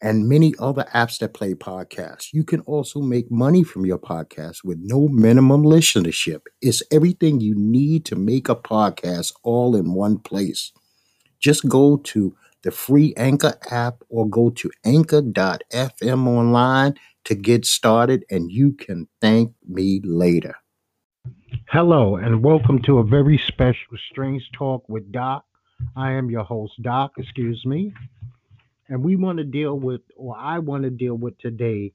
and many other apps that play podcasts. You can also make money from your podcast with no minimum listenership. It's everything you need to make a podcast all in one place. Just go to the free Anchor app or go to anchor.fm online to get started, and you can thank me later. Hello, and welcome to a very special Strange Talk with Doc. I am your host, Doc, excuse me. And we want to deal with, or I want to deal with today,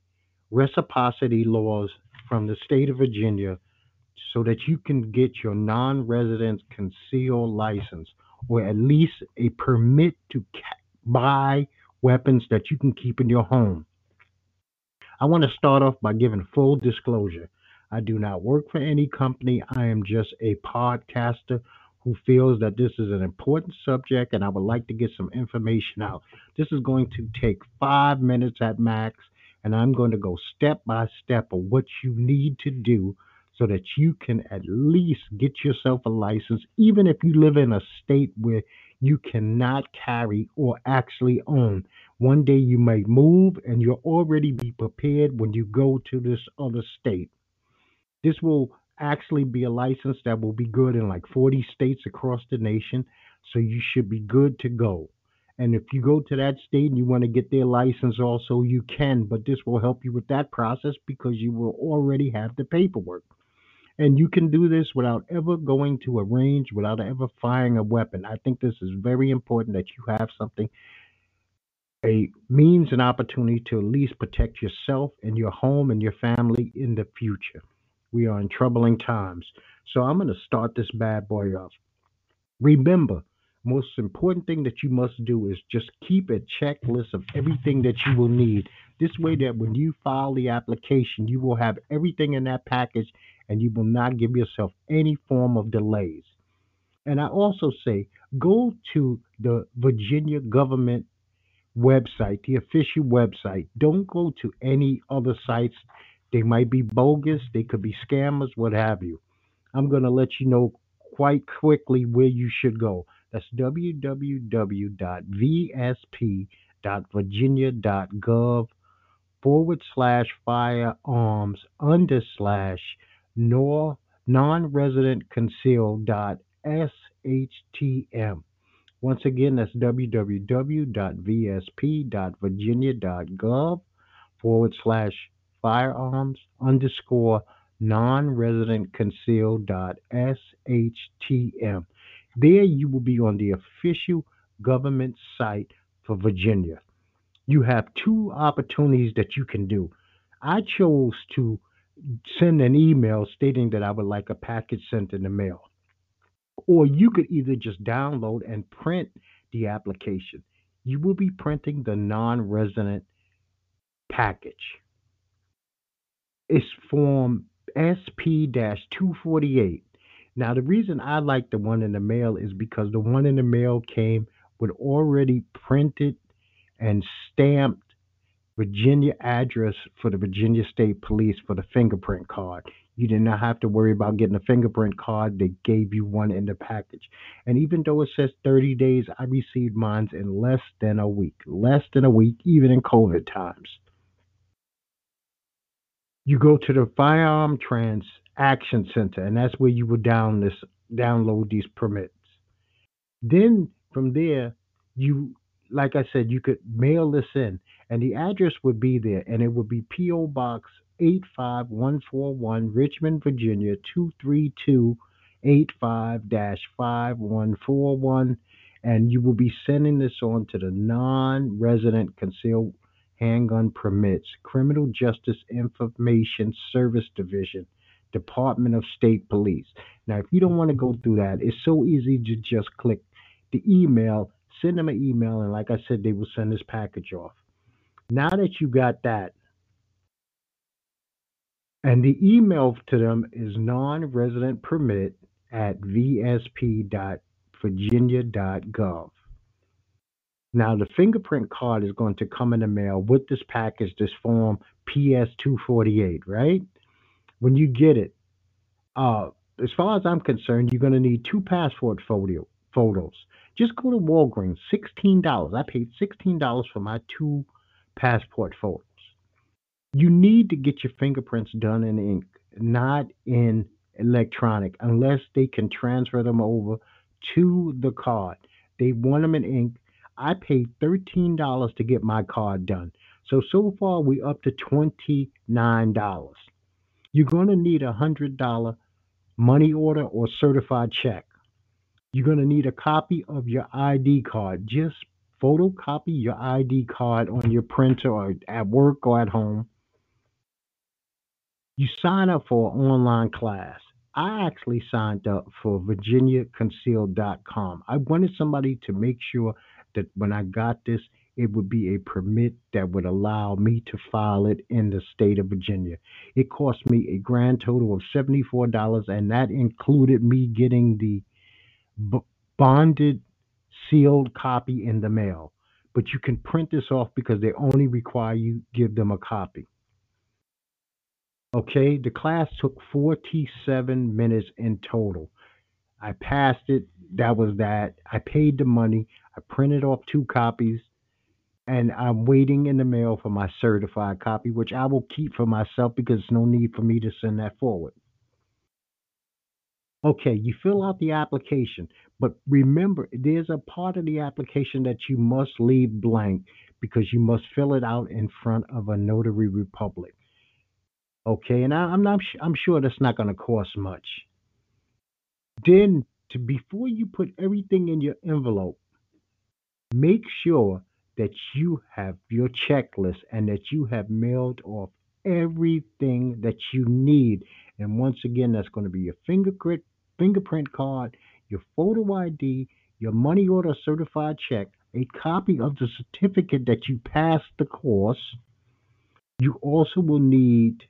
reciprocity laws from the state of Virginia so that you can get your non resident concealed license or at least a permit to buy weapons that you can keep in your home. I want to start off by giving full disclosure. I do not work for any company. I am just a podcaster who feels that this is an important subject and I would like to get some information out. This is going to take five minutes at max, and I'm going to go step by step of what you need to do so that you can at least get yourself a license, even if you live in a state where you cannot carry or actually own. One day you may move and you'll already be prepared when you go to this other state. This will actually be a license that will be good in like 40 states across the nation. So you should be good to go. And if you go to that state and you want to get their license also, you can, but this will help you with that process because you will already have the paperwork. And you can do this without ever going to a range, without ever firing a weapon. I think this is very important that you have something, a means and opportunity to at least protect yourself and your home and your family in the future. We are in troubling times. So I'm going to start this bad boy off. Remember, most important thing that you must do is just keep a checklist of everything that you will need. This way that when you file the application, you will have everything in that package and you will not give yourself any form of delays. And I also say go to the Virginia government website, the official website. Don't go to any other sites. They might be bogus, they could be scammers, what have you. I'm going to let you know quite quickly where you should go. That's www.vsp.virginia.gov forward slash firearms under slash nor non-resident concealed dot shtm. Once again, that's www.vsp.virginia.gov forward slash firearms underscore non-resident concealed dot shtm. There you will be on the official government site for Virginia. You have two opportunities that you can do. I chose to send an email stating that I would like a package sent in the mail. Or you could either just download and print the application. You will be printing the non resident package. It's form SP 248. Now, the reason I like the one in the mail is because the one in the mail came with already printed and stamped Virginia address for the Virginia State Police for the fingerprint card. You did not have to worry about getting a fingerprint card. They gave you one in the package. And even though it says 30 days, I received mine in less than a week. Less than a week, even in COVID times. You go to the Firearm Transaction Center, and that's where you will down this, download these permits. Then from there, you, like I said, you could mail this in, and the address would be there, and it would be P.O. Box 85141, Richmond, Virginia 23285 5141. And you will be sending this on to the non resident concealed handgun permits, Criminal Justice Information Service Division, Department of State Police. Now, if you don't want to go through that, it's so easy to just click the email, send them an email, and like I said, they will send this package off. Now that you got that, And the email to them is non-resident permit at vsp.virginia.gov. Now, the fingerprint card is going to come in the mail with this package, this form PS248, right? When you get it, uh, as far as I'm concerned, you're going to need two passport photo, photos. Just go to Walgreens, $16. I paid $16 for my two passport photos. You need to get your fingerprints done in ink, not in electronic, unless they can transfer them over to the card. They want them in ink. I paid $13 to get my card done. So, so far, we're up to $29. You're going to need a $100 money order or certified check. You're going to need a copy of your ID card. Just photocopy your ID card on your printer or at work or at home. You sign up for an online class. I actually signed up for virginiaconcealed.com. I wanted somebody to make sure that when I got this, it would be a permit that would allow me to file it in the state of Virginia. It cost me a grand total of $74, and that included me getting the b- bonded sealed copy in the mail. But you can print this off because they only require you give them a copy. Okay, the class took 47 minutes in total. I passed it. That was that. I paid the money. I printed off two copies and I'm waiting in the mail for my certified copy, which I will keep for myself because there's no need for me to send that forward. Okay, you fill out the application, but remember there's a part of the application that you must leave blank because you must fill it out in front of a notary republic. Okay, and I, am not I'm sure that's not going to cost much. Then to before you put everything in your envelope, make sure that you have your checklist and that you have mailed off everything that you need. And once again, that's going to be your fingerprint fingerprint card, your photo ID, your money order certified check, a copy of the certificate that you passed the course. You also will need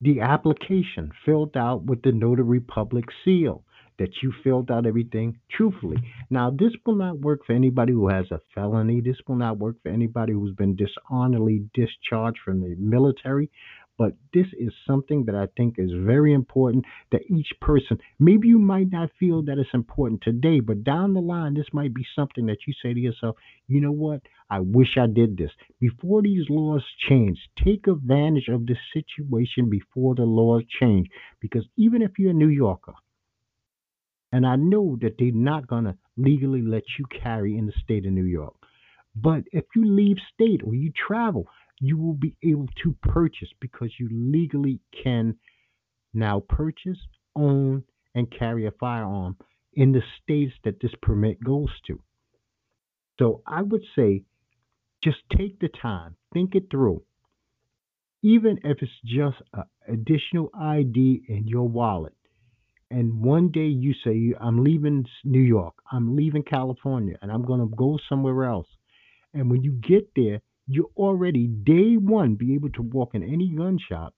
the application filled out with the Notary Public seal that you filled out everything truthfully. Now, this will not work for anybody who has a felony. This will not work for anybody who's been dishonorably discharged from the military. But this is something that I think is very important that each person, maybe you might not feel that it's important today, but down the line, this might be something that you say to yourself, you know what? I wish I did this. Before these laws change, take advantage of this situation before the laws change. Because even if you're a New Yorker, and I know that they're not going to legally let you carry in the state of New York. But if you leave state or you travel, you will be able to purchase because you legally can now purchase, own, and carry a firearm in the states that this permit goes to. So I would say just take the time, think it through. Even if it's just an additional ID in your wallet, and one day you say, I'm leaving New York, I'm leaving California, and I'm going to go somewhere else. And when you get there, you already day one be able to walk in any gun shop,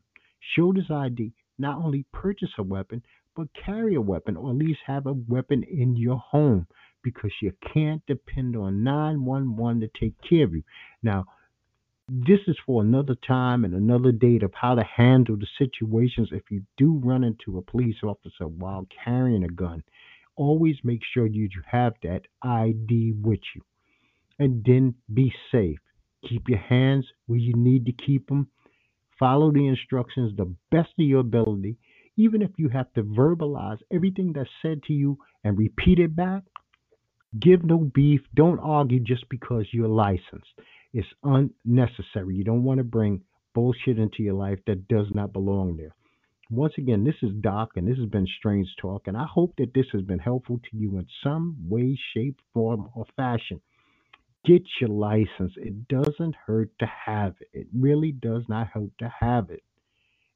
show this ID, not only purchase a weapon, but carry a weapon or at least have a weapon in your home because you can't depend on 911 to take care of you. Now, this is for another time and another date of how to handle the situations if you do run into a police officer while carrying a gun. Always make sure you have that ID with you. And then be safe. Keep your hands where you need to keep them. Follow the instructions the best of your ability. Even if you have to verbalize everything that's said to you and repeat it back, give no beef. Don't argue just because you're licensed. It's unnecessary. You don't want to bring bullshit into your life that does not belong there. Once again, this is Doc, and this has been Strange Talk, and I hope that this has been helpful to you in some way, shape, form, or fashion. Get your license. It doesn't hurt to have it. It really does not hurt to have it.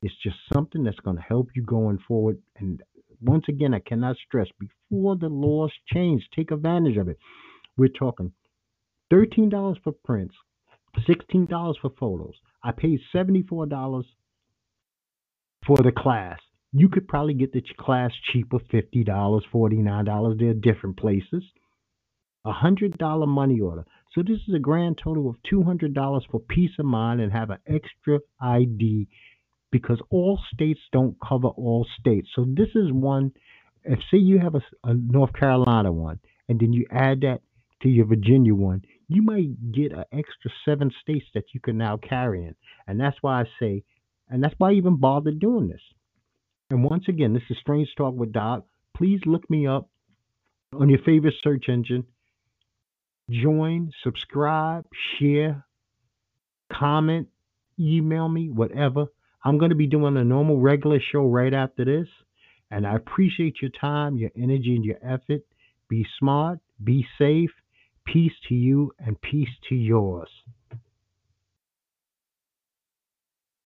It's just something that's going to help you going forward. And once again, I cannot stress before the laws change, take advantage of it. We're talking $13 for prints, $16 for photos. I paid $74 for the class. You could probably get the class cheaper, $50, $49. There are different places. A $100 money order. So this is a grand total of $200 for peace of mind and have an extra ID because all states don't cover all states. So this is one. If say you have a, a North Carolina one, and then you add that to your Virginia one, you might get an extra seven states that you can now carry in. And that's why I say, and that's why I even bother doing this. And once again, this is Strange Talk with Doc. Please look me up on your favorite search engine. Join, subscribe, share, comment, email me, whatever. I'm going to be doing a normal, regular show right after this. And I appreciate your time, your energy, and your effort. Be smart, be safe. Peace to you and peace to yours.